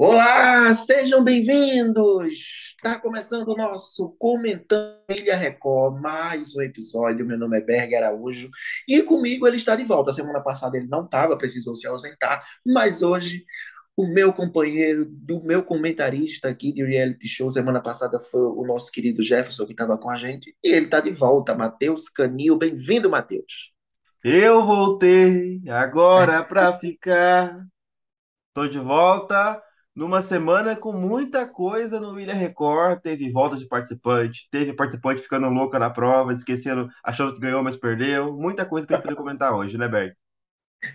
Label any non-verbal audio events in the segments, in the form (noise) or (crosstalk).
Olá, sejam bem-vindos! Está começando o nosso Comentando Ilha Record, mais um episódio. Meu nome é Berg Araújo e comigo ele está de volta. Semana passada ele não estava, precisou se ausentar, mas hoje o meu companheiro, do meu comentarista aqui de reality show, semana passada foi o nosso querido Jefferson que estava com a gente e ele está de volta, Matheus Canil. Bem-vindo, Matheus! Eu voltei agora para ficar. Tô de volta numa semana com muita coisa no Ilha Record. Teve volta de participante, teve participante ficando louca na prova, esquecendo, achando que ganhou, mas perdeu. Muita coisa para poder comentar hoje, né, Berg?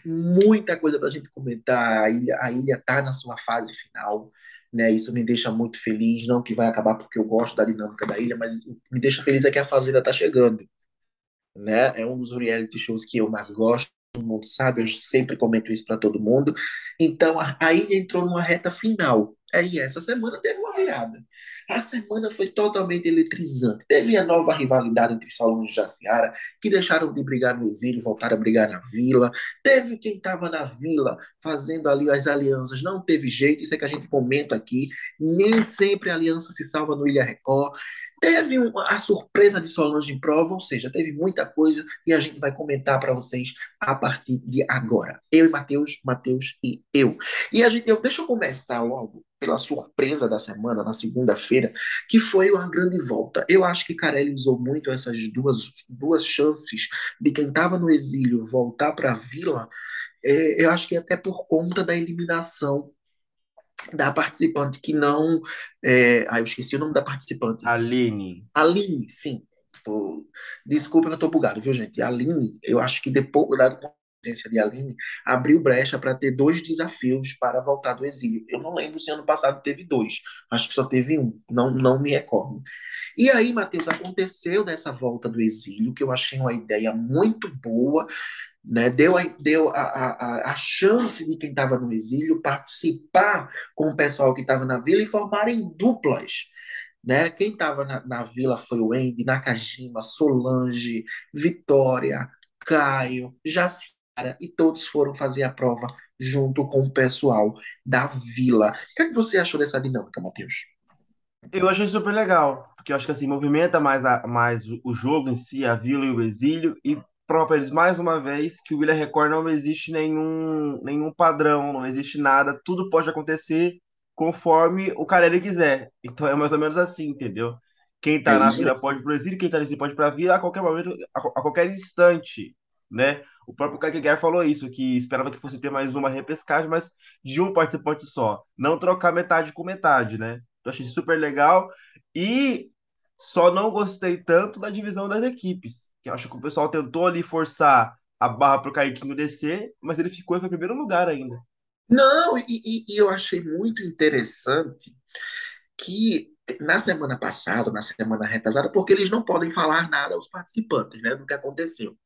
Muita coisa para a gente comentar. A ilha, a ilha tá na sua fase final. Né, isso me deixa muito feliz, não que vai acabar porque eu gosto da dinâmica da ilha, mas me deixa feliz é que a Fazenda está chegando, né? É um dos reality shows que eu mais gosto, todo mundo sabe, eu sempre comento isso para todo mundo. Então a, a ilha entrou numa reta final. Aí essa semana teve uma virada. A semana foi totalmente eletrizante. Teve a nova rivalidade entre Solon e Jaciara, que deixaram de brigar no exílio, voltaram a brigar na vila. Teve quem estava na vila fazendo ali as alianças, não teve jeito, isso é que a gente comenta aqui. Nem sempre a aliança se salva no Ilha Record. Teve a surpresa de Solange em prova, ou seja, teve muita coisa e a gente vai comentar para vocês a partir de agora. Eu e Matheus, Matheus e eu. E a gente, eu, deixa eu começar logo pela surpresa da semana, na segunda-feira, que foi uma grande volta. Eu acho que Carelli usou muito essas duas, duas chances de quem estava no exílio voltar para a vila. É, eu acho que até por conta da eliminação da participante que não. É... Ah, eu esqueci o nome da participante. Aline. Aline, sim. Tô... Desculpa eu tô bugado, viu, gente? Aline, eu acho que depois da competência de Aline, abriu brecha para ter dois desafios para voltar do exílio. Eu não lembro se ano passado teve dois. Acho que só teve um. Não, não me recordo. E aí, Matheus, aconteceu dessa volta do exílio, que eu achei uma ideia muito boa né, deu, a, deu a, a, a chance de quem estava no exílio participar com o pessoal que estava na vila e formarem duplas. Né? Quem estava na, na, vila foi o Andy, Nakajima, Solange, Vitória, Caio, Jaciara, e todos foram fazer a prova junto com o pessoal da vila. O que, é que você achou dessa dinâmica, Matheus? Eu achei super legal, porque eu acho que assim, movimenta mais, a, mais o jogo em si, a vila e o exílio, e prova para eles mais uma vez que o William Record não existe nenhum, nenhum padrão, não existe nada, tudo pode acontecer conforme o cara ele quiser. Então é mais ou menos assim, entendeu? Quem tá é na vila pode pro exílio, quem tá no exílio pode pra vila a qualquer momento, a, a qualquer instante, né? O próprio Guerra falou isso, que esperava que fosse ter mais uma repescagem, mas de um participante só. Não trocar metade com metade, né? Eu achei super legal. E só não gostei tanto da divisão das equipes. Que acho que o pessoal tentou ali forçar a barra para o Caiquinho descer, mas ele ficou e foi em primeiro lugar ainda. Não, e, e, e eu achei muito interessante que na semana passada, na semana retrasada, porque eles não podem falar nada aos participantes, né, do que aconteceu.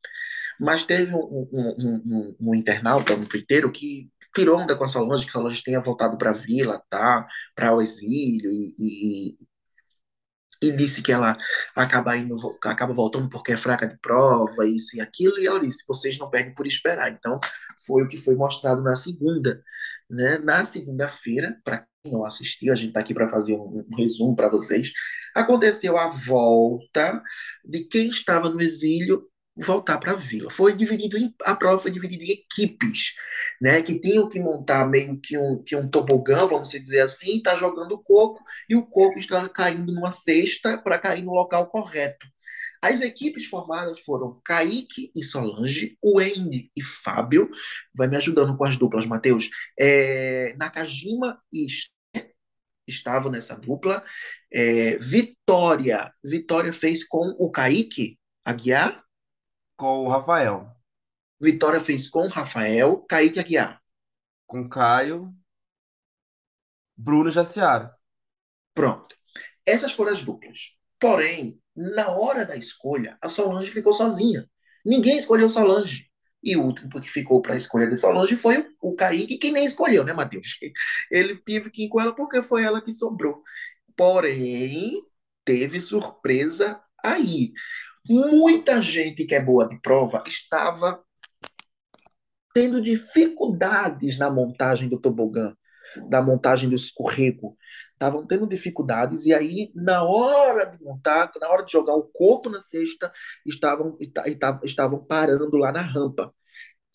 Mas teve um, um, um, um internauta, um twitteiro, que tirou onda com a Solange, que a Solange tenha voltado para a vila, tá, para o exílio, e, e, e disse que ela acaba indo, acaba voltando porque é fraca de prova, isso e aquilo, e ela disse: vocês não perdem por esperar. Então, foi o que foi mostrado na segunda. Né? Na segunda-feira, para quem não assistiu, a gente está aqui para fazer um, um resumo para vocês. Aconteceu a volta de quem estava no exílio voltar para a vila. Foi dividido em, a prova foi dividida em equipes, né, que tinham que montar meio que um, que um tobogã, vamos dizer assim, está jogando coco e o coco está caindo numa cesta para cair no local correto. As equipes formadas foram Kaique e Solange, Wendy e Fábio. Vai me ajudando com as duplas, Matheus. É, Nakajima e estavam nessa dupla. É, Vitória. Vitória fez com o Kaique Aguiar com o Rafael. Vitória fez com o Rafael, Kaique Aguiar. Com Caio, Bruno Jaciara. Pronto. Essas foram as duplas. Porém, na hora da escolha, a Solange ficou sozinha. Ninguém escolheu Solange. E o último que ficou para a escolha de Solange foi o Kaique, que nem escolheu, né, Matheus? (laughs) Ele teve que ir com ela porque foi ela que sobrou. Porém, teve surpresa aí. Muita gente que é boa de prova estava tendo dificuldades na montagem do tobogã. da montagem do escorrego. Estavam tendo dificuldades e aí, na hora de montar, na hora de jogar o corpo na cesta, estavam, estavam parando lá na rampa.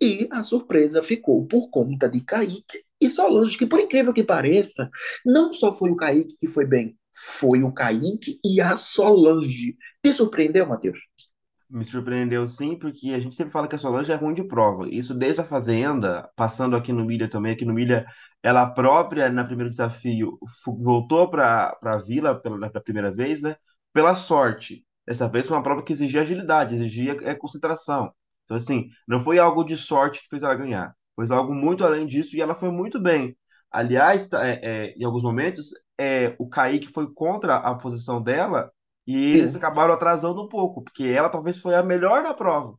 E a surpresa ficou por conta de Kaique e Solange, que por incrível que pareça, não só foi o Kaique que foi bem, foi o Kaique e a Solange. Te surpreendeu, Matheus? Me surpreendeu sim, porque a gente sempre fala que a Solange é ruim de prova. Isso desde a Fazenda, passando aqui no Milha também. Aqui no Milha, ela própria, na primeiro desafio, voltou para a Vila pela, pela primeira vez, né? Pela sorte. Dessa vez foi uma prova que exigia agilidade, exigia é, concentração. Então, assim, não foi algo de sorte que fez ela ganhar. Foi algo muito além disso e ela foi muito bem. Aliás, tá, é, é, em alguns momentos, é, o Kaique foi contra a posição dela e eles Sim. acabaram atrasando um pouco, porque ela talvez foi a melhor da prova,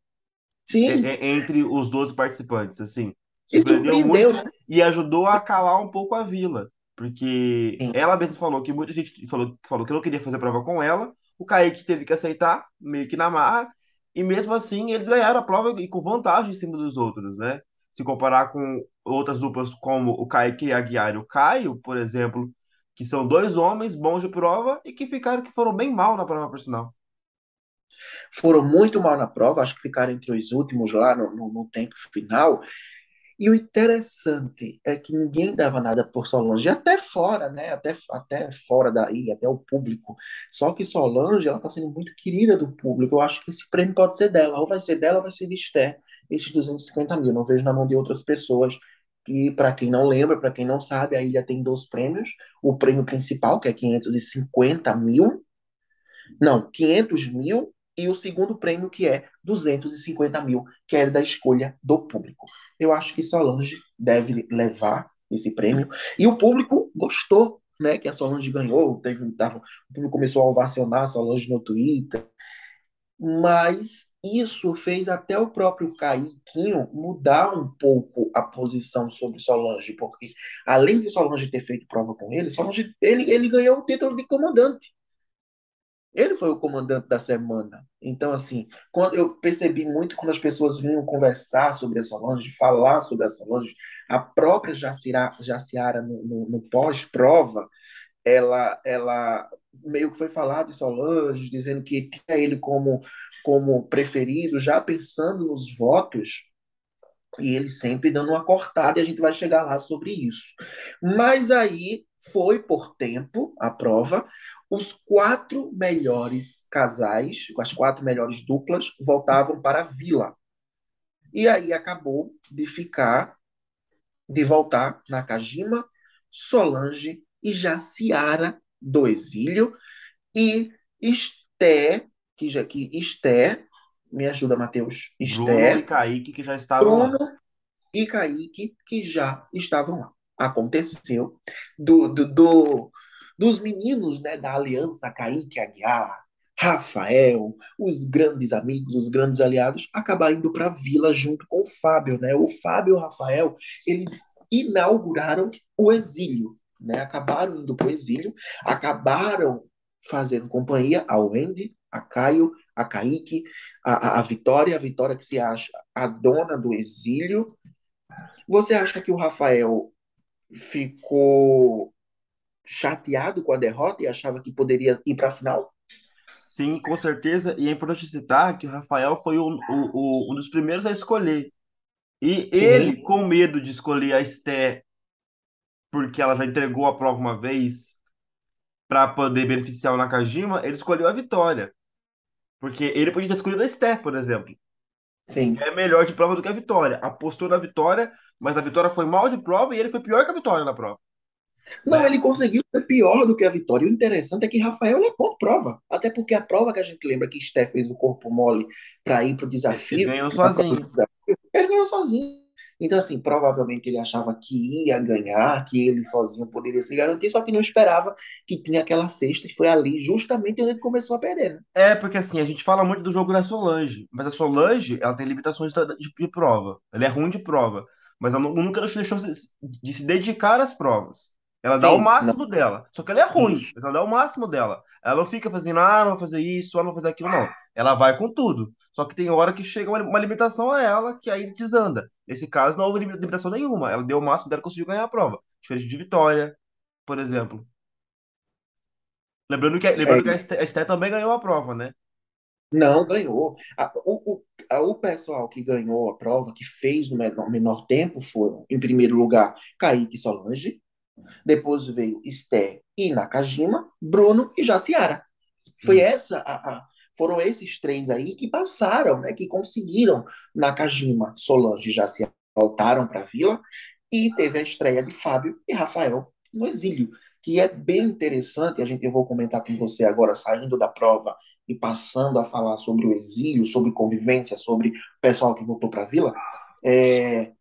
Sim, é- é- entre os 12 participantes, assim. e Surpreendeu surpreendeu, muito né? e ajudou a calar um pouco a Vila, porque Sim. ela mesma falou que muita gente falou, falou que não queria fazer prova com ela, o Kaique teve que aceitar, meio que na marra, e mesmo assim eles ganharam a prova e com vantagem em cima dos outros, né? Se comparar com outras duplas como o Kaique e a Aguiar e o Caio, por exemplo, que são dois homens bons de prova e que ficaram que foram bem mal na prova, por sinal. Foram muito mal na prova, acho que ficaram entre os últimos lá no, no, no tempo final. E o interessante é que ninguém dava nada por Solange, até fora, né? Até, até fora daí, até o público. Só que Solange, ela está sendo muito querida do público. Eu acho que esse prêmio pode ser dela, ou vai ser dela, ou vai ser de Esther, esses 250 mil. Não vejo na mão de outras pessoas. E para quem não lembra, para quem não sabe, a ilha tem dois prêmios. O prêmio principal, que é 550 mil, não, 500 mil e o segundo prêmio, que é 250 mil, que é da escolha do público. Eu acho que Solange deve levar esse prêmio. E o público gostou, né? Que a Solange ganhou. Teve, tava, o público começou a ovacionar a Solange no Twitter. Mas isso fez até o próprio Caiquinho mudar um pouco a posição sobre Solange, porque além de Solange ter feito prova com ele, Solange, ele, ele ganhou o título de comandante. Ele foi o comandante da semana. Então, assim, quando eu percebi muito quando as pessoas vinham conversar sobre a Solange, falar sobre a Solange, a própria Jaciara, Jaciara no, no, no pós-prova, ela, ela meio que foi falar de Solange, dizendo que tinha ele como, como preferido, já pensando nos votos, e ele sempre dando uma cortada, e a gente vai chegar lá sobre isso. Mas aí foi por tempo a prova, os quatro melhores casais, as quatro melhores duplas, voltavam para a vila. E aí acabou de ficar, de voltar Nakajima, Solange e Jaciara do exílio, e Esté, que já que Esté, me ajuda, Matheus, Bruno e Esté, Kaique que já estavam lá. Bruno e Kaique, que já estavam lá. Aconteceu do, do, do dos meninos né, da aliança Kaique Aguiar, Rafael, os grandes amigos, os grandes aliados, acabaram indo para a vila junto com o Fábio. Né? O Fábio e o Rafael, eles inauguraram o exílio. Né? Acabaram indo para o exílio, acabaram fazendo companhia ao Wendy, a Caio, a Kaique, a, a, a Vitória, a Vitória que se acha a dona do exílio. Você acha que o Rafael ficou chateado com a derrota e achava que poderia ir para a final? Sim, com certeza. E é importante citar que o Rafael foi o, o, o, um dos primeiros a escolher. E ele, Sim. com medo de escolher a Esté, porque ela já entregou a prova uma vez, para poder beneficiar o Nakajima, ele escolheu a Vitória. Porque ele podia ter escolhido a Esté, por exemplo. Sim. É melhor de prova do que a Vitória. Apostou na Vitória, mas a Vitória foi mal de prova e ele foi pior que a Vitória na prova. Não, Né? ele conseguiu ser pior do que a Vitória. O interessante é que Rafael é ponto prova. Até porque a prova que a gente lembra que Steph fez o corpo mole para ir para o Ele, ele desafio, ganhou sozinho. desafio, ele ganhou sozinho. Então, assim, provavelmente ele achava que ia ganhar, que ele sozinho poderia se garantir, só que não esperava que tinha aquela cesta e foi ali justamente onde ele começou a perder, né? É, porque assim, a gente fala muito do jogo da Solange, mas a Solange, ela tem limitações de, de prova. Ela é ruim de prova, mas ela nu- nunca deixou de se de se dedicar às provas. Ela dá o Sim, não, máximo dela. Só que ela é ruim, isso. mas ela dá o máximo dela. Ela não fica fazendo, ah, não vou fazer isso, ah, não vou fazer aquilo, não. Ela vai com tudo. Só que tem hora que chega uma, uma limitação a ela, que aí desanda. Nesse caso, não houve limitação nenhuma. Ela deu o máximo dela e conseguiu ganhar a prova. diferente de Vitória, por exemplo. Lembrando que, É, lembrando que a Esté, Esté também ganhou a prova, né? não ganhou. A- o, o, a- o pessoal que ganhou a prova, que fez no menor, menor tempo, foram, em primeiro lugar, Kaique Solange, depois veio Esther e Nakajima, Bruno e Jaciara. Foi Hum. essa a, a- foram esses três aí que passaram, né, que conseguiram. Nakajima, Solange e Jaciara voltaram para a Vila e teve a estreia de Fábio e Rafael no exílio, que é bem interessante. A gente eu vou comentar com você agora, saindo da prova e passando a falar sobre o exílio, sobre convivência, sobre o pessoal que voltou para a Vila. É,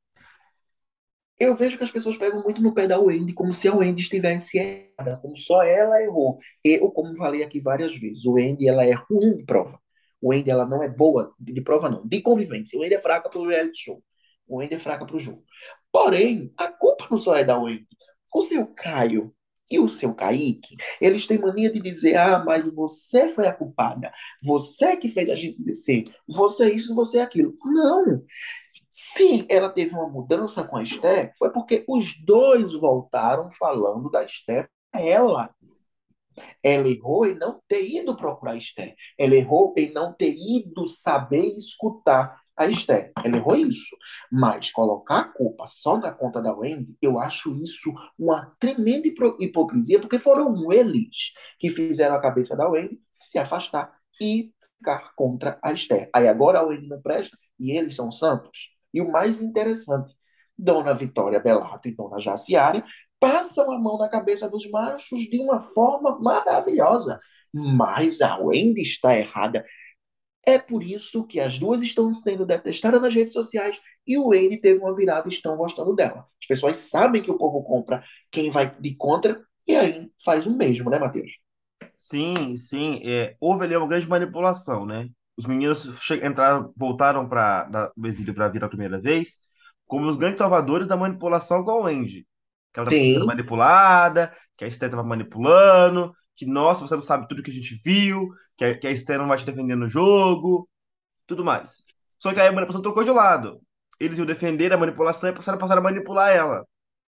eu vejo que as pessoas pegam muito no pé da Wendy, como se a Wendy estivesse errada, como só ela errou. Eu, como falei aqui várias vezes, o Wendy ela é ruim de prova. O Wendy ela não é boa de, prova, não, de convivência. O Wendy é fraca para o reality show. O Wendy é fraca para o jogo. Porém, a culpa não só é da Wendy. O seu Caio e o seu Kaique, eles têm mania de dizer: ah, mas você foi a culpada. Você que fez a gente descer. Você isso, você é aquilo. Não. Se ela teve uma mudança com a Esther, foi porque os dois voltaram falando da Esther pra ela. Ela errou em não ter ido procurar a Esther. Ela errou em não ter ido saber escutar a Esther. Ela errou isso. Mas colocar a culpa só na conta da Wendy, eu acho isso uma tremenda hipo- hipocrisia, porque foram eles que fizeram a cabeça da Wendy se afastar e ficar contra a Esther. Aí agora a Wendy não presta e eles são santos. E o mais interessante, Dona Vitória Belato e Dona Jaciara passam a mão na cabeça dos machos de uma forma maravilhosa. Mas a Wendy está errada. É por isso que as duas estão sendo detestadas nas redes sociais e o Wendy teve uma virada e estão gostando dela. As pessoas sabem que o povo compra quem vai de contra e aí faz o mesmo, né, Matheus? Sim, sim. É, houve ali uma grande manipulação, né? Os meninos entraram, voltaram para o exílio para vir a primeira vez, como os grandes salvadores da manipulação com a Wendy. Que ela estava sendo Sim, manipulada, que a Esther estava manipulando, que, nossa, você não sabe tudo que a gente viu, que a, que a Esther não vai te defender no jogo, tudo mais. Só que aí a manipulação trocou de lado. Eles iam defender a manipulação e passaram, passaram a manipular ela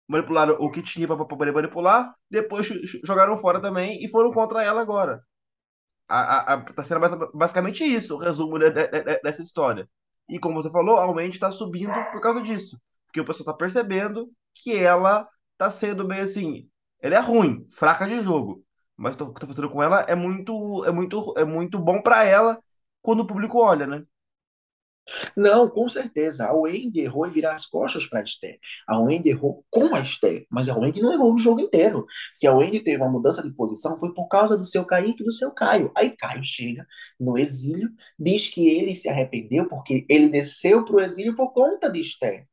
manipularam o que tinha para poder manipular, depois jogaram fora também e foram contra ela agora. A, a, tá sendo basi- basicamente isso, o resumo de- de- de- dessa história. E como você falou, a Wendy está subindo por causa disso. Porque o pessoal está percebendo que ela está sendo meio assim. Ela é ruim, fraca de jogo. Mas o que tô fazendo com ela é muito, é muito, é muito bom para ela quando o público olha, né? Não, com certeza. A Wendy errou em virar as costas para a Esther. A Wendy errou com a Esther, mas a Wendy não errou no jogo inteiro. Se a Wendy teve uma mudança de posição, foi por causa do seu Kaique e do seu Caio. Aí Caio chega no exílio, diz que ele se arrependeu porque ele desceu para o exílio por conta de Esther.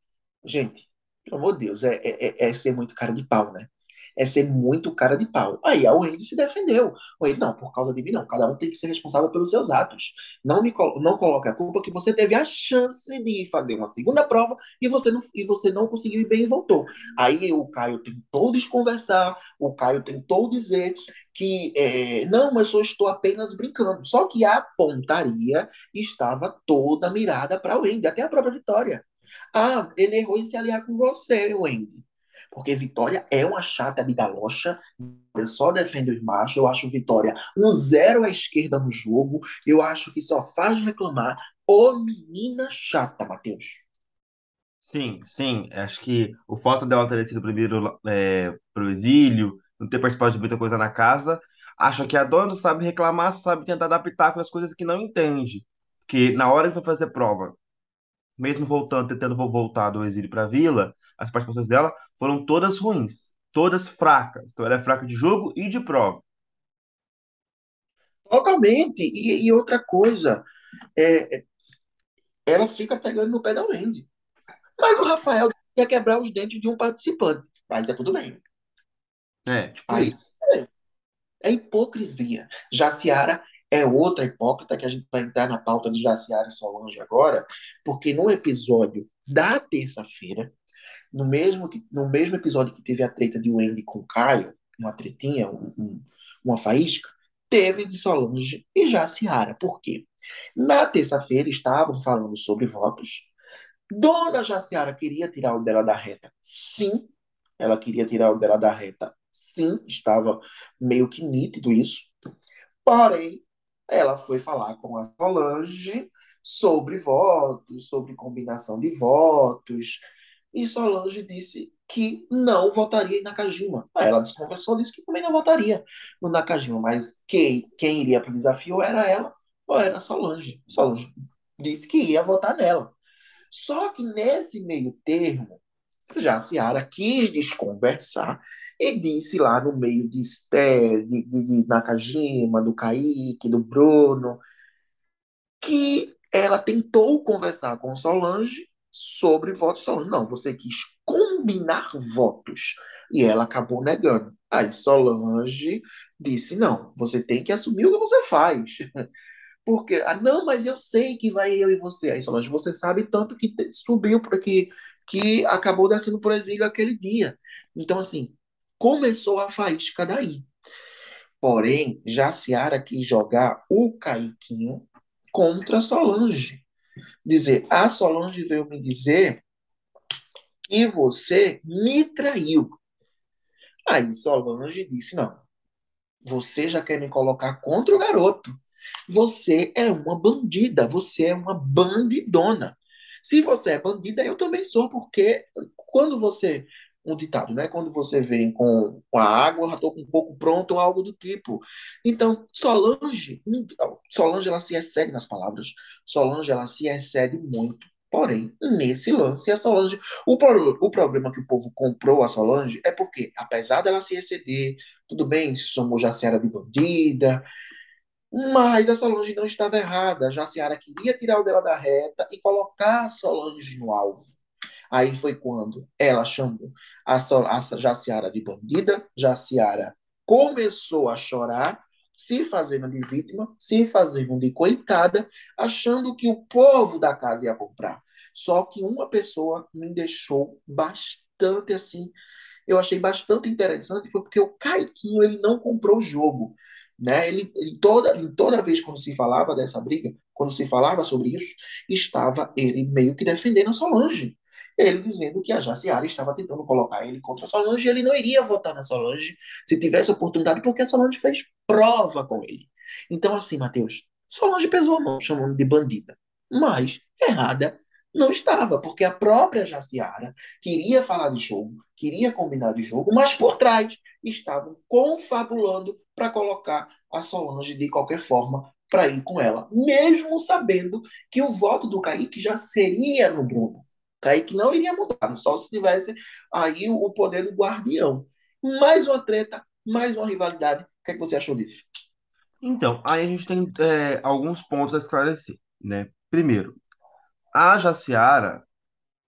Gente, pelo amor de Deus, é, é, é é ser muito cara de pau, né? É ser muito cara de pau. Aí a Wendy se defendeu. Wendy, não, por causa de mim, não. Cada um tem que ser responsável pelos seus atos. Não me não coloque a culpa que você teve a chance de fazer uma segunda prova e você não, e você não conseguiu ir bem e voltou. Aí o Caio tentou desconversar, o Caio tentou dizer que é, não, mas eu estou apenas brincando. Só que a pontaria estava toda mirada para o Wendy, até a própria Vitória. Ah, ele errou em se aliar com você, Wendy. Porque Vitória é uma chata de galocha, Vitória só defende os machos. Eu acho Vitória um zero à esquerda no jogo. Eu acho que só faz reclamar. Ô menina chata, Matheus. Sim, sim. Acho que o fato dela ter sido primeiro é, pro exílio, não ter participado de muita coisa na casa, acho que a dona sabe reclamar, sabe tentar adaptar com as coisas que não entende. Porque na hora que foi fazer prova, mesmo voltando, tentando vo- voltar do exílio para a vila, as participações dela foram todas ruins, todas fracas. Então ela é fraca de jogo e de prova. Totalmente. E, e outra coisa, é, ela fica pegando no pé da Wendy. Mas o Rafael quer quebrar os dentes de um participante. Aí tá tudo bem. É, tipo Aí isso. é hipocrisia. Jaciara é outra hipócrita que a gente vai entrar na pauta de Jaciara e Solange agora, porque no episódio da terça-feira, no mesmo, no mesmo episódio que teve a treta de Wendy com Caio, uma tretinha, um- um- uma faísca, teve de Solange e Jaciara. Por quê? Na terça-feira estavam falando sobre votos. Dona Jaciara queria tirar o dela da reta. Sim, ela queria tirar o dela da reta. Sim, estava meio que nítido isso. Porém, ela foi falar com a Solange sobre votos, sobre combinação de votos, e Solange disse que não votaria em Nakajima. Aí ela desconversou, disse que também não votaria no Nakajima, mas quem, quem iria para o desafio era ela ou era Solange. Solange disse que ia votar nela. Só que nesse meio termo, já a Ciara quis desconversar e disse lá no meio de Esté, de, de, de Nakajima, do Kaique, do Bruno, que ela tentou conversar com Solange sobre votos. Solange, não, você quis combinar votos. E ela acabou negando. Aí Solange disse: não, você tem que assumir o que você faz. (laughs) Porque, ah, não, mas eu sei que vai eu e você. Aí Solange, você sabe tanto que subiu para que, que acabou descendo por exílio aquele dia. Então, assim, começou a faísca daí. Porém, já Ciara quis jogar o Caiquinho contra Solange. Dizer, a Solange veio me dizer que você me traiu. Aí Solange disse: não, você já quer me colocar contra o garoto. Você é uma bandida, você é uma bandidona. Se você é bandida, eu também sou, porque quando você um ditado, né? Quando você vem com, com a água, já estou com um pouco pronto ou algo do tipo. Então, Solange, Solange ela se excede nas palavras. Solange ela se excede muito. Porém, nesse lance, a Solange. O, o problema que o povo comprou a Solange é porque, apesar dela se exceder, tudo bem, somos Jaciara de bandida, mas a Solange não estava errada. Jaciara queria tirar o dela da reta e colocar a Solange no alvo. Aí foi quando ela chamou a, a Jaciara de bandida, Jaciara começou a chorar, se fazendo de vítima, se fazendo de coitada, achando que o povo da casa ia comprar. Só que uma pessoa me deixou bastante assim, eu achei bastante interessante, porque o Caiquinho ele não comprou o jogo. Né? Ele, ele toda, toda vez quando se falava dessa briga, quando se falava sobre isso, estava ele meio que defendendo a Solange ele dizendo que a Jaciara estava tentando colocar ele contra a Solange e ele não iria votar na Solange se tivesse oportunidade, porque a Solange fez prova com ele. Então, assim, Matheus, Solange pesou a mão chamando de bandida, mas errada não estava, porque a própria Jaciara queria falar de jogo, queria combinar de jogo, mas por trás estavam confabulando para colocar a Solange de qualquer forma para ir com ela, mesmo sabendo que o voto do Kaique já seria no Bruno. Kaique não iria mudar, só se tivesse aí o poder do guardião. Mais uma treta, mais uma rivalidade. O que, é que você achou disso? Então, aí a gente tem é, alguns pontos a esclarecer, né? Primeiro, a Jaciara,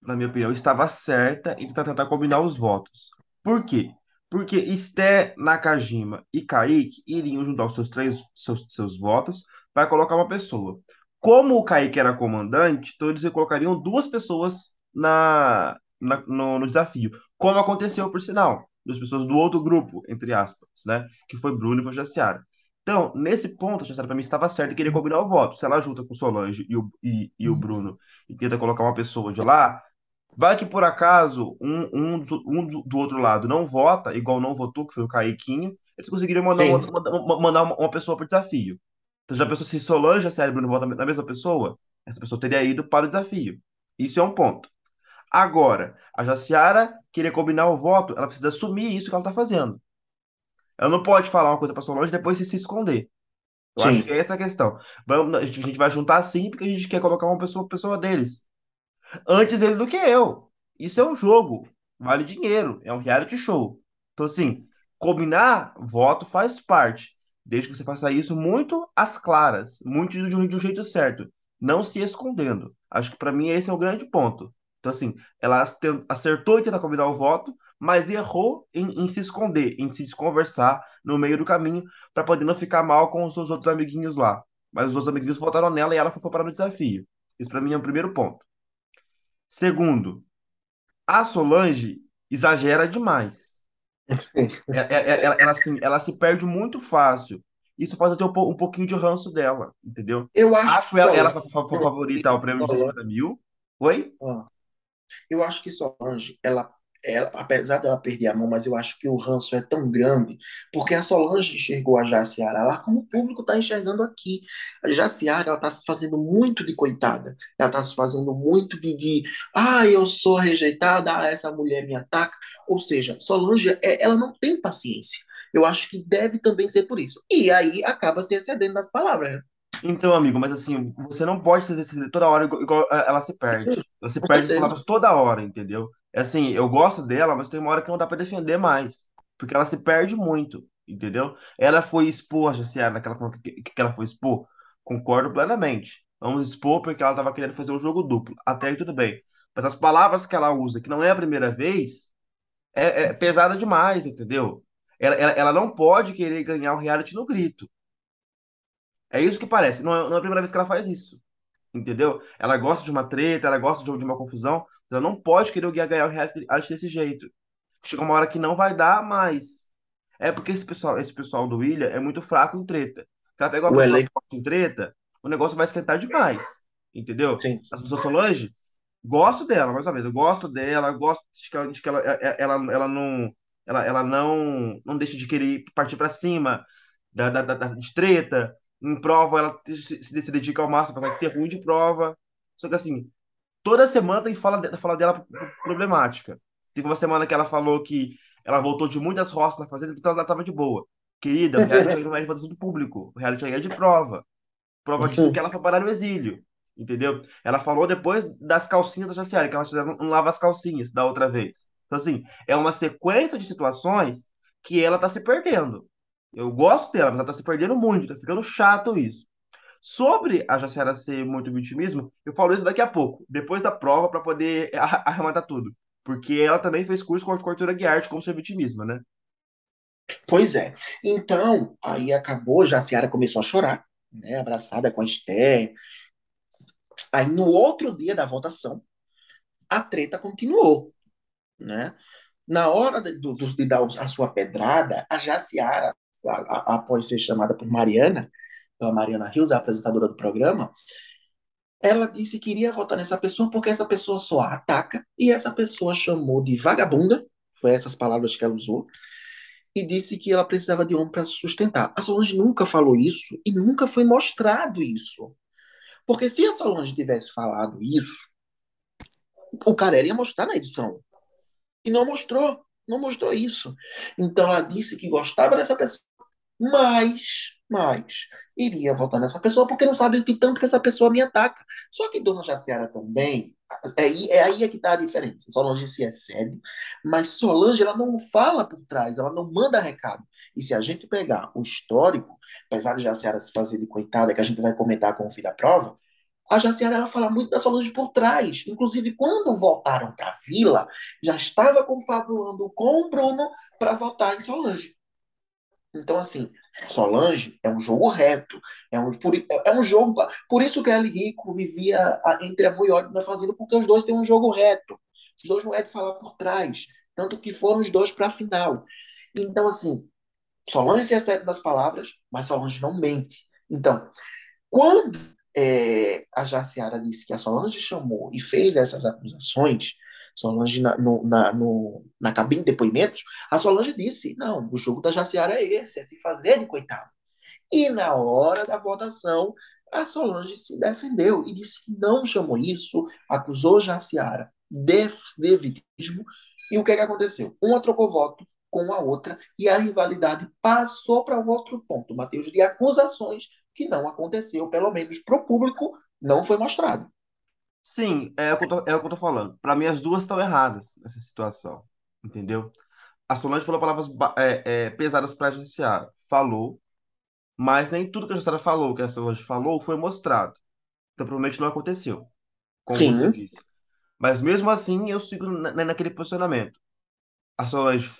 na minha opinião, estava certa em tentar combinar os votos. Por quê? Porque Esté, Nakajima e Kaique iriam juntar os seus três seus, seus votos para colocar uma pessoa. Como o Kaique era comandante, então eles colocariam duas pessoas na, na no, no, desafio, como aconteceu, por sinal, das pessoas do outro grupo, entre aspas, né? Que foi Bruno e foi Jaciara. Então, nesse ponto, a Jaciara para mim estava certa e queria combinar o voto. Se ela junta com o Solange e o, e, e o uhum. Bruno e tenta colocar uma pessoa de lá, vai que por acaso um, um, do, um do, outro lado não vota, igual não votou, que foi o Caiquinho, eles conseguiriam mandar, uma, mandar, mandar uma, uma, pessoa para o desafio. Então, já pensou se Solange, Jaciara e Bruno votam na mesma pessoa? Essa pessoa teria ido para o desafio. Isso é um ponto. Agora, a Jaciara querer combinar o voto, ela precisa assumir isso que ela está fazendo. Ela não pode falar uma coisa para Solange e depois se, se esconder. Eu sim. acho que é essa a questão. Vamos, a gente vai juntar sim porque a gente quer colocar uma pessoa, pessoa deles. Antes ele do que eu. Isso é um jogo. Vale dinheiro. É um reality show. Então, assim, combinar voto faz parte. Desde que você faça isso muito às claras, muito de um, de um jeito certo. Não se escondendo. Acho que para mim esse é o grande ponto. Então, assim, ela acertou em tentar combinar o voto, mas errou em, em se esconder, em se conversar no meio do caminho, para poder não ficar mal com os seus outros amiguinhos lá. Mas os outros amiguinhos votaram nela e ela foi parar no desafio. Isso para mim é o primeiro ponto. Segundo, a Solange exagera demais. (laughs) É, é, é, ela, ela, assim, ela se perde muito fácil. Isso faz até um, um pouquinho de ranço dela, entendeu? Eu acho, acho ela, ela favorita ao prêmio de 50 mil. Oi? Ah. Eu acho que Solange, ela, ela, apesar dela perder a mão, mas eu acho que o ranço é tão grande, porque a Solange enxergou a Jaciara lá como o público está enxergando aqui. A Jaciara, ela está se fazendo muito de coitada, ela está se fazendo muito de, de, ah, eu sou rejeitada, ah, essa mulher me ataca. Ou seja, Solange, é, ela não tem paciência. Eu acho que deve também ser por isso. E aí acaba se excedendo nas palavras, né? Então, amigo, mas assim, você não pode se exercer toda hora igual eh, ela se perde. Ela se Com perde certeza. palavras toda hora, entendeu? É assim, eu gosto dela, mas tem uma hora que não dá pra defender mais. Porque ela se perde muito, entendeu? Ela foi expor a Jaciara naquela forma que, que ela foi expor. Concordo plenamente. Vamos expor porque ela tava querendo fazer um jogo duplo. Até aí tudo bem. Mas as palavras que ela usa, que não é a primeira vez, é, é pesada demais, entendeu? Ela, ela, ela não pode querer ganhar o reality no grito. É isso que parece. Não é, não é a primeira vez que ela faz isso. Entendeu? Ela gosta de uma treta, ela gosta de, uma confusão. Ela não pode querer ganhar o reality desse jeito. Chega uma hora que não vai dar mais. É porque esse pessoal, esse pessoal do William é muito fraco em treta. Se ela pegar uma O pessoa forte em treta, o negócio vai esquentar demais. Entendeu? sim. As pessoas Solange, gosto dela, mais uma vez, eu gosto dela, eu gosto de que ela, de que ela, ela, ela não, ela, ela não, não deixa de querer partir para cima da, da, da, de treta. Em prova, ela se, se dedica ao máximo, apesar de ser ruim de prova. Só que assim, toda semana tem fala, fala dela problemática. Teve uma semana que ela falou que ela voltou de muitas roças na fazenda, então ela estava de boa. Querida, o reality não é de votação do público, o reality é de prova. Prova disso que ela foi parar no exílio, entendeu? Ela falou depois das calcinhas da Jaciara, que ela não, não lava as calcinhas da outra vez. Então, assim, é uma sequência de situações que ela tá se perdendo. Eu gosto dela, mas ela tá se perdendo muito, tá ficando chato isso. Sobre a Jaciara ser muito vitimismo, eu falo isso daqui a pouco, depois da prova, para poder (laughs) arrematar tudo. Porque ela também fez curso com a cultura de arte como ser vitimismo, né? Pois é. Então, aí acabou, já a Ciara começou a chorar, né, abraçada com a Esther. Aí no outro dia da votação, a treta continuou, né? Na hora de, do- de dar a sua pedrada, a Jaciara, após ser chamada por Mariana, pela Mariana Rios, a apresentadora do programa, ela disse que iria votar nessa pessoa porque essa pessoa só a ataca e essa pessoa chamou de vagabunda, foi essas palavras que ela usou, e disse que ela precisava de homem para sustentar. A Solange nunca falou isso e nunca foi mostrado isso. Porque se a Solange tivesse falado isso, o cara ia mostrar na edição. E não mostrou, não mostrou isso. Então ela disse que gostava dessa pessoa, mas, mas, iria votar nessa pessoa porque não sabe o que tanto que essa pessoa me ataca. Só que Dona Jaciara também, é aí é, aí é que está a diferença. Solange se excede, mas Solange ela não fala por trás, ela não manda recado. E se a gente pegar o histórico, apesar de Jaciara se fazer de coitada, que a gente vai comentar com o fim da prova, a Jaciara ela fala muito da Solange por trás. Inclusive, quando voltaram para a vila, já estava confabulando com o Bruno para votar em Solange. Então, assim, Solange é um jogo reto. É um, é um jogo. Por isso que Eli Rico vivia a- entre amor e ódio na fazenda, porque os dois têm um jogo reto. Os dois não é de falar por trás. Tanto que foram os dois para a final. Então, assim, Solange se acerta das palavras, mas Solange não mente. Então, quando é, a Jaciara disse que a Solange chamou e fez essas acusações, Solange na, no, na, no, na cabine de depoimentos, a Solange disse: não, o jogo da Jaciara é esse, é se fazer de coitado. E na hora da votação, a Solange se defendeu e disse que não chamou isso, acusou Jaciara de, de vitimismo. E o que, é que aconteceu? Uma trocou voto com a outra e a rivalidade passou para o outro ponto, Matheus, de acusações que não aconteceu, pelo menos para o público, não foi mostrado. Sim, é o que eu tô, é o que eu tô falando. Para mim, as duas estão erradas nessa situação, entendeu? A Solange falou palavras ba- é, é, pesadas para a Jaciara. Falou, mas nem tudo que a Jaciara falou, que a Solange falou, foi mostrado. Então, provavelmente não aconteceu, como você Sim, disse. Mas mesmo assim, eu sigo na, na- naquele posicionamento. A Solange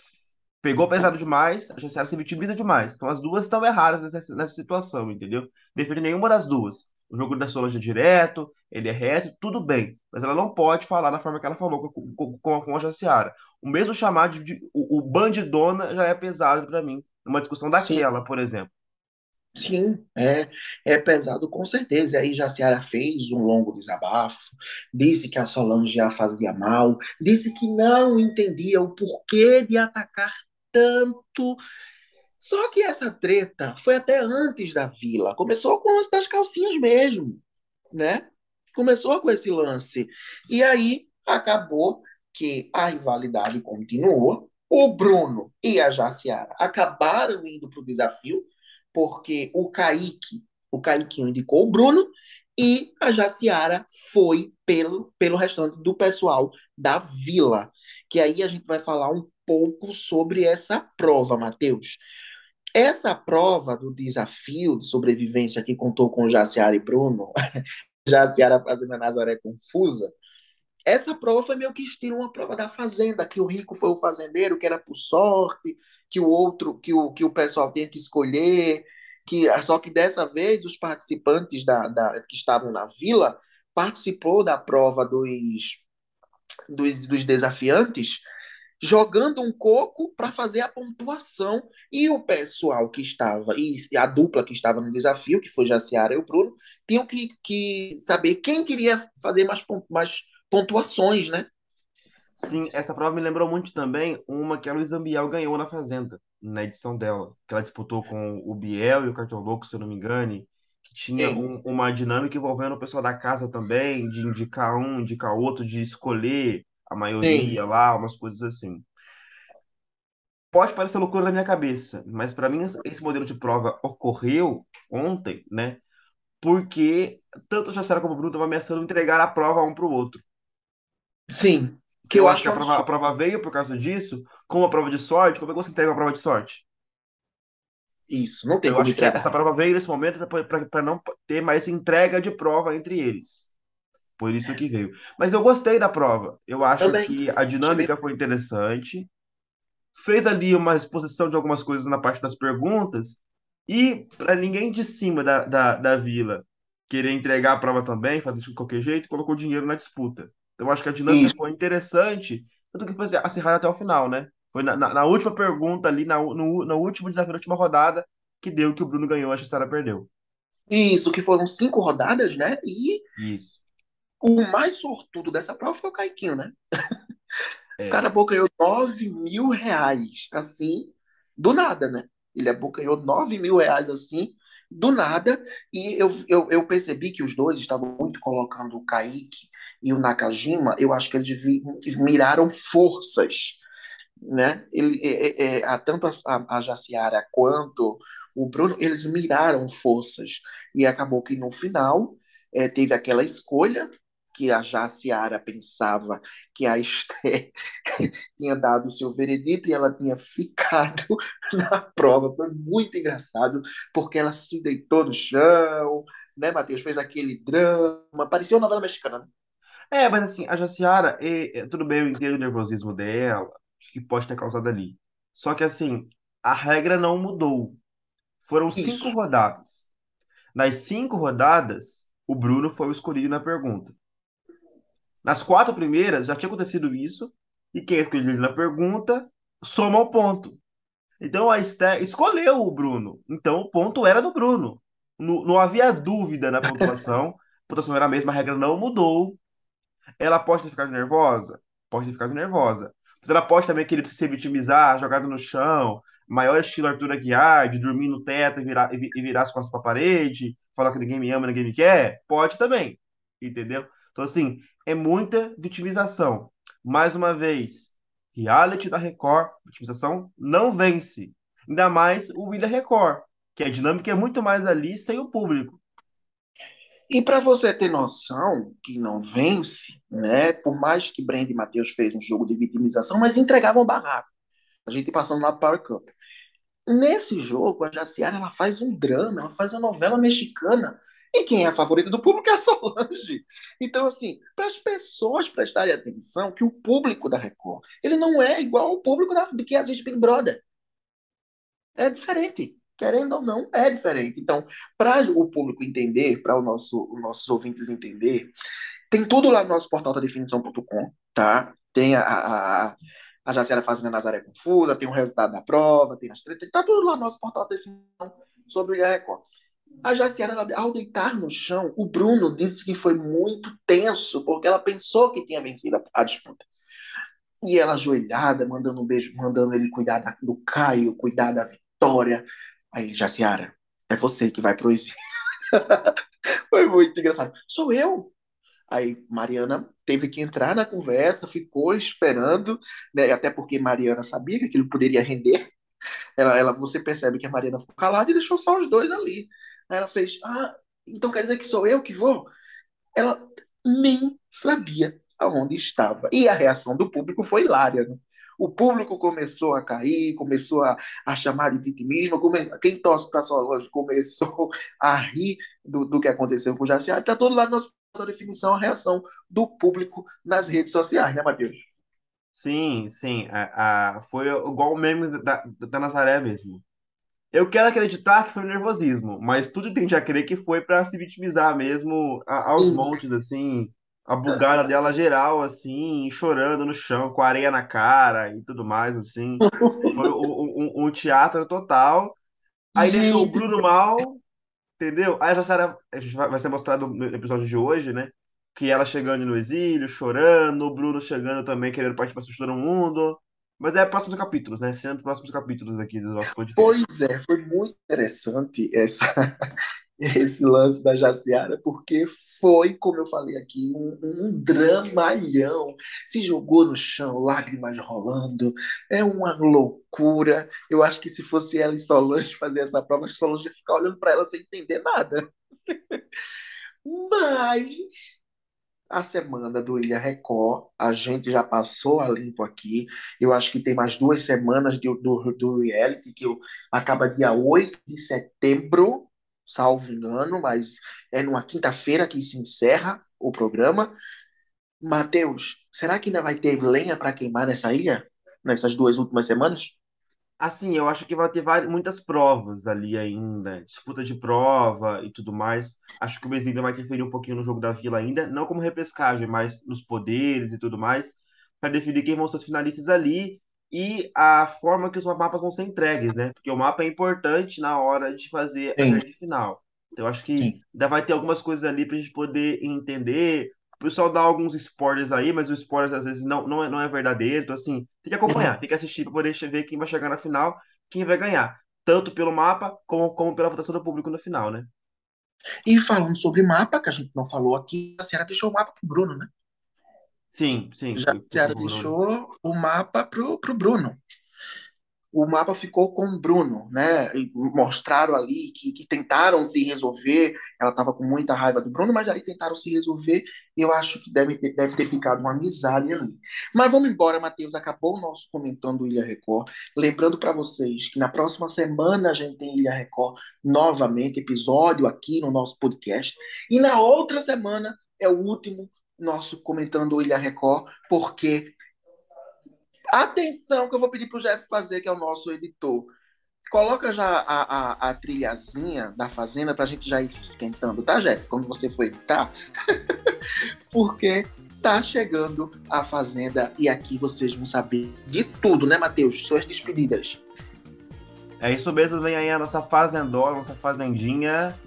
pegou pesado demais, a Jaciara se vitimiza demais. Então, as duas estão erradas nessa, nessa situação, entendeu? Defende nenhuma das duas. O jogo da Solange é direto, ele é reto, tudo bem. Mas ela não pode falar da forma que ela falou com, com, com, com a Jaciara. O mesmo chamado de, de- o, o bandidona já é pesado para mim, numa discussão sim. daquela, por exemplo. Sim, é, é pesado com certeza. E aí Jaciara fez um longo desabafo, disse que a Solange a fazia mal, disse que não entendia o porquê de atacar tanto. Só que essa treta foi até antes da vila. Começou com o lance das calcinhas mesmo, né? Começou com esse lance. E aí acabou que a rivalidade continuou. O Bruno e a Jaciara acabaram indo para o desafio porque o Kaique, o Kaique indicou o Bruno e a Jaciara foi pelo, pelo restante do pessoal da vila. Que aí a gente vai falar um pouco sobre essa prova, Matheus. Essa prova do desafio de sobrevivência que contou com Jaciara e Bruno, (laughs) Jaciara fazendo a Nazaré confusa, essa prova foi meio que estilo uma prova da fazenda, que o rico foi o fazendeiro, que era por sorte, que o outro, que o, que o pessoal tinha que escolher, que só que dessa vez os participantes da, da que estavam na vila participou da prova dos, dos, dos desafiantes jogando um coco para fazer a pontuação. E o pessoal que estava, e a dupla que estava no desafio, que foi Jaciara e o Bruno, tinham que, que saber quem queria fazer mais, mais pontuações, né? Sim, essa prova me lembrou muito também uma que a Luísa Biel ganhou na Fazenda, na edição dela, que ela disputou com o Biel e o Cartão Louco, se eu não me engane, que tinha um, uma dinâmica envolvendo o pessoal da casa também, de indicar um, indicar outro, de escolher a maioria Sim. lá, umas coisas assim. Pode parecer loucura na minha cabeça, mas para mim esse modelo de prova ocorreu ontem, né? Porque tanto a Jacera como o Bruno estavam ameaçando entregar a prova um para o outro. Sim. Que eu, eu acho que a prova, a prova, veio por causa disso, com uma prova de sorte. Como é que você entrega uma prova de sorte? Isso, não tem eu como acho entregar. que essa prova veio nesse momento para não ter mais entrega de prova entre eles. Por isso que veio. Mas eu gostei da prova. Eu acho Também. que a dinâmica foi interessante. Fez ali uma exposição de algumas coisas na parte das perguntas. E para ninguém de cima da, da, da vila querer entregar a prova também, fazer isso de qualquer jeito, colocou dinheiro na disputa. Eu acho que a dinâmica Isso. foi interessante, tanto que foi acirrada até o final, né? Foi na, na, na última pergunta ali, na, no, no, último desafio, na última rodada, que deu que o Bruno ganhou, a Sara perdeu. Isso, que foram cinco rodadas, né? E Isso. O mais sortudo dessa prova foi o Caiquinho, né? (laughs) É. O cara abocanhou 9 mil reais, assim, do nada, né? Ele abocanhou 9 mil reais, assim, do nada, e eu, eu, eu, percebi que os dois estavam muito colocando o Kaique e o Nakajima, eu acho que eles miraram forças, né? Ele, é, é, é tanto a, a Jaciara quanto o Bruno, eles miraram forças, e acabou que no final é, teve aquela escolha que a Jaciara pensava que a Esther (laughs) tinha dado o seu veredito e ela tinha ficado (laughs) na prova. Foi muito engraçado, porque ela se deitou no chão, né, Matheus? Fez aquele drama. Parecia uma novela mexicana. Né? É, mas assim, a Jaciara, é, tudo bem, eu entendo o nervosismo dela, que pode ter causado ali. Só que assim, a regra não mudou. Foram Isso. cinco rodadas. Nas cinco rodadas, o Bruno foi o escolhido na pergunta. Nas quatro primeiras já tinha acontecido isso, e quem escolheu na pergunta soma o ponto. Então a Esther escolheu o Bruno. Então o ponto era do Bruno. Não, não havia dúvida na pontuação. (laughs) A pontuação era a mesma, a regra não mudou. Ela pode ter ficado nervosa? Pode ter ficado nervosa. Mas ela pode também querer se vitimizar, jogado no chão, maior estilo Arthur Aguiar, de dormir no teto e virar, e virar as costas para a parede, falar que ninguém me ama, ninguém me quer. Pode também. Entendeu? Então, assim, é muita vitimização. Mais uma vez, reality da Record, vitimização não vence. Ainda mais o William Record, que a dinâmica é muito mais ali sem o público. E para você ter noção que não vence, né? Por mais que Brand Matheus fez um jogo de vitimização, mas entregavam barraco. A gente passando o Power Cup. Nesse jogo, a Jaciara ela faz um drama, ela faz uma novela mexicana e quem é a favorita do público é a Solange. Então, assim, para as pessoas prestarem atenção que o público da Record, ele não é igual ao público da, de que assiste Big Brother. É diferente. Querendo ou não, é diferente. Então, para o público entender, para nosso, os nossos ouvintes entender, tem tudo lá no nosso portal da definição.com, tá? Tem a, a, a Jacera fazendo a Nazaré Confusa, tem o resultado da prova, tem as tretas, tá tudo lá no nosso portal da definição sobre o Record. A Jaciara, ao deitar no chão, o Bruno disse que foi muito tenso, porque ela pensou que tinha vencido a, a disputa. E ela ajoelhada, mandando um beijo, mandando ele cuidar da, do Caio, cuidar da Vitória. Aí, Jaciara, é você que vai pro exílio. (laughs) foi muito engraçado. Sou eu? Aí Mariana teve que entrar na conversa, ficou esperando, né? até porque Mariana sabia que aquilo poderia render. Ela, ela, você percebe que a Mariana ficou calada e deixou só os dois ali. Aí ela fez, ah, então quer dizer que sou eu que vou? Ela nem sabia aonde estava. E a reação do público foi hilária. Né? O público começou a cair, começou a, a chamar de vitimismo. Come, quem torce para Solange começou a rir do, do que aconteceu com o Jaciar. Está todo lá na definição a reação do público nas redes sociais, né, Matheus? Sim, sim. A, a, foi igual o meme da, da Nazaré mesmo. Eu quero acreditar que foi nervosismo, mas tudo tende a crer que foi para se vitimizar mesmo a, aos montes, assim, a bugada dela geral, assim, chorando no chão, com areia na cara e tudo mais, assim. Foi um, um, um teatro total. Aí deixou o Bruno mal, entendeu? Aí a Jassara, a gente vai, vai ser mostrado no episódio de hoje, né? Que ela chegando no exílio, chorando, o Bruno chegando também, querendo participar de todo mundo. Mas é próximos capítulos, né? Sendo próximos capítulos aqui do nosso podcast. Pois é, foi muito interessante essa, (laughs) esse lance da Jaciara, porque foi, como eu falei aqui, um, um dramalhão. Se jogou no chão, lágrimas rolando, é uma loucura. Eu acho que se fosse ela e Solange fazer essa prova, Solange ia ficar olhando para ela sem entender nada. (laughs) Mas a semana do Ilha Record, a gente já passou a limpo aqui. Eu acho que tem mais duas semanas do, do, do reality, que eu, acaba dia 8 de setembro, salvo engano, mas é numa quinta-feira que se encerra o programa. Matheus, será que ainda vai ter lenha para queimar nessa ilha? Nessas duas últimas semanas? Assim, eu acho que vai ter várias, muitas provas ali ainda, disputa de prova e tudo mais. Acho que o Brasília vai interferir um pouquinho no jogo da Vila ainda, não como repescagem, mas nos poderes e tudo mais, para definir quem vão ser os finalistas ali e a forma que os mapas vão ser entregues, né? Porque o mapa é importante na hora de fazer a grande final. Então, eu acho que Sim. ainda vai ter algumas coisas ali para a gente poder entender o pessoal dá alguns spoilers aí, mas os spoilers às vezes não, não, é, não é verdadeiro. Então, assim, tem que acompanhar, uhum. tem que assistir para poder ver quem vai chegar na final, quem vai ganhar. Tanto pelo mapa, como, como pela votação do público no final, né? E falando sobre mapa, que a gente não falou aqui, a senhora deixou o mapa pro Bruno, né? Sim, sim. Já, a senhora deixou o mapa pro, pro Bruno o mapa ficou com o Bruno, né? E mostraram ali que, que tentaram se resolver. Ela estava com muita raiva do Bruno, mas aí tentaram se resolver. Eu acho que deve, deve ter ficado uma amizade ali. Mas vamos embora, Matheus. Acabou o nosso comentando Ilha Record. Lembrando para vocês que na próxima semana a gente tem Ilha Record novamente, episódio aqui no nosso podcast. E na outra semana é o último nosso comentando Ilha Record, porque Atenção que eu vou pedir para o Jeff fazer, que é o nosso editor. Coloca já a, a, a trilhazinha da Fazenda para a gente já ir se esquentando, tá, Jeff? Quando você for editar. (laughs) Porque tá chegando a Fazenda e aqui vocês vão saber de tudo, né, Matheus? Suas despedidas. É isso mesmo, vem aí a nossa Fazendona, nossa Fazendinha.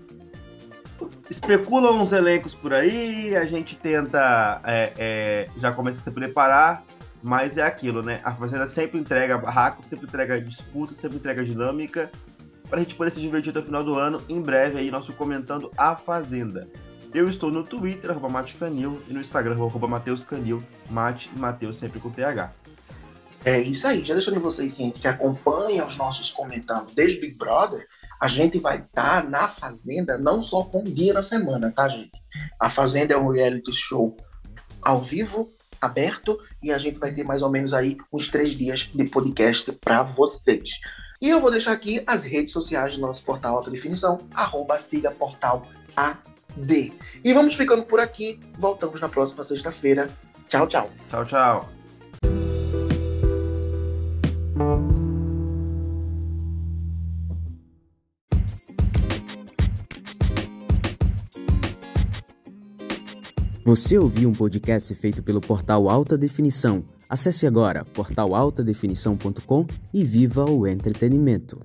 Especulam uns elencos por aí, a gente tenta é, é, já começa a se preparar mas é aquilo, né? A Fazenda sempre entrega barraco, sempre entrega disputa, sempre entrega dinâmica, para a gente poder se divertir até o final do ano. Em breve aí, nosso comentando a Fazenda. Eu estou no Twitter, arroba Matecanil, e no Instagram, arroba Mateuscanil, Mate e Mateus sempre com TH. É isso aí, já deixando vocês cientes que acompanham os nossos comentando desde Big Brother, a gente vai estar tá na Fazenda não só com um dia na semana, tá, gente? A Fazenda é um reality show ao vivo aberto e a gente vai ter mais ou menos aí uns três dias de podcast para vocês. E eu vou deixar aqui as redes sociais do nosso portal Alta Definição, arroba siga portal AD. E vamos ficando por aqui. Voltamos na próxima sexta-feira. Tchau, tchau. Tchau, tchau. Você ouviu um podcast feito pelo portal Alta Definição. Acesse agora portalaltadefinição.com e viva o entretenimento.